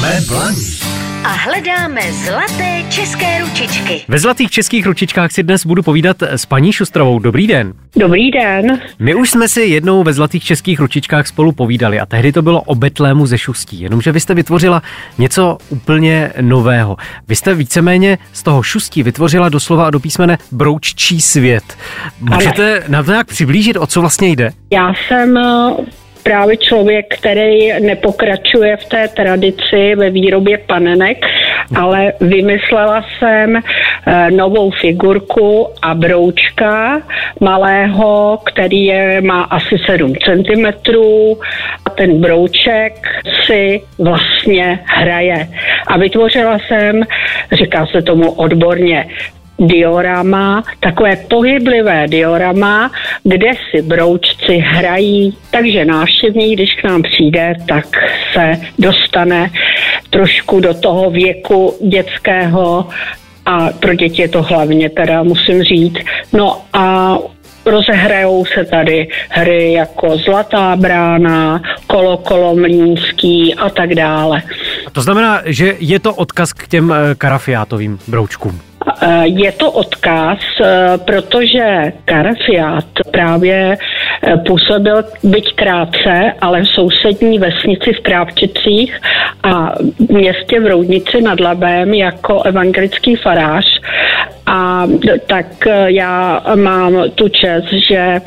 Jsme blaní a hledáme zlaté české ručičky. Ve zlatých českých ručičkách si dnes budu povídat s paní Šustrovou. Dobrý den. Dobrý den. My už jsme si jednou ve zlatých českých ručičkách spolu povídali a tehdy to bylo o Betlému ze Šustí, jenomže vy jste vytvořila něco úplně nového. Vy jste víceméně z toho Šustí vytvořila doslova a do písmene brouččí svět. Můžete nám to nějak přiblížit, o co vlastně jde? Já jsem právě člověk, který nepokračuje v té tradici ve výrobě panenek, ale vymyslela jsem eh, novou figurku a broučka malého, který je, má asi 7 cm a ten brouček si vlastně hraje. A vytvořila jsem, říká se tomu odborně, diorama, takové pohyblivé diorama, kde si broučci hrají, takže návštěvník, když k nám přijde, tak se dostane trošku do toho věku dětského a pro děti je to hlavně teda, musím říct. No a rozehrajou se tady hry jako Zlatá brána, Kolo Kolomlínský a tak dále. To znamená, že je to odkaz k těm eh, karafiátovým broučkům? Eh, je to odkaz, eh, protože Karafiat právě eh, působil byť krátce, ale v sousední vesnici v Krávčicích a městě v Roudnici nad Labem jako evangelický farář. A tak já mám tu čest, že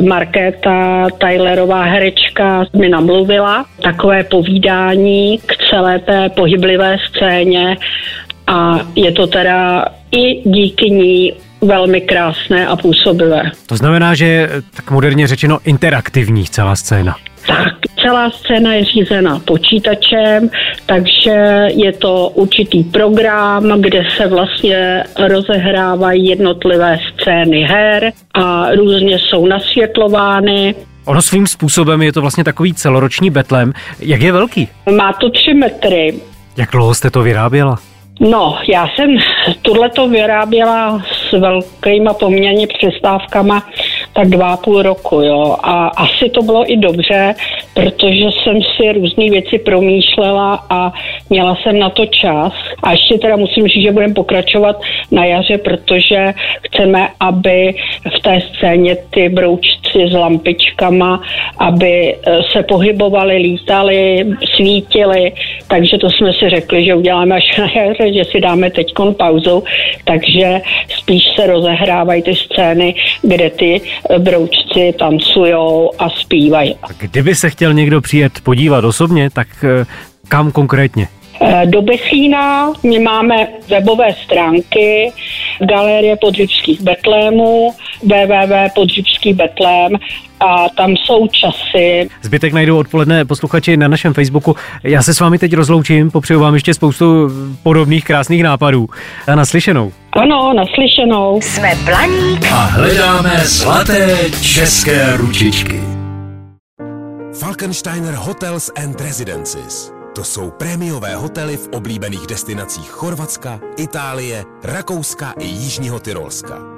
Markéta Tylerová herečka mi namluvila takové povídání k celé té pohyblivé scéně a je to teda i díky ní velmi krásné a působivé. To znamená, že je tak moderně řečeno interaktivní celá scéna. Tak, celá scéna je řízena počítačem, takže je to určitý program, kde se vlastně rozehrávají jednotlivé scény her a různě jsou nasvětlovány. Ono svým způsobem je to vlastně takový celoroční betlem. Jak je velký? Má to tři metry. Jak dlouho jste to vyráběla? No, já jsem tohleto vyráběla s velkýma poměrně přestávkama tak dva půl roku, jo. A asi to bylo i dobře, protože jsem si různé věci promýšlela a měla jsem na to čas. A ještě teda musím říct, že budeme pokračovat na jaře, protože chceme, aby v té scéně ty broučci s lampičkama, aby eh, se pohybovali, lítali, svítili, takže to jsme si řekli, že uděláme až na jaře, že si dáme teď pauzu, takže spíš se rozehrávají ty scény, kde ty broučci tancujou a zpívají. Kdyby se chtěl někdo přijet podívat osobně, tak eh, kam konkrétně? Eh, do Becína my máme webové stránky Galerie podřibských Betlémů, www.podřibský Betlém a tam jsou časy. Zbytek najdou odpoledne posluchači na našem Facebooku. Já se s vámi teď rozloučím, popřeju vám ještě spoustu podobných krásných nápadů. A naslyšenou. Ano, naslyšenou. Jsme Blaník a hledáme zlaté české ručičky. Falkensteiner Hotels and Residences. To jsou prémiové hotely v oblíbených destinacích Chorvatska, Itálie, Rakouska i Jižního Tyrolska.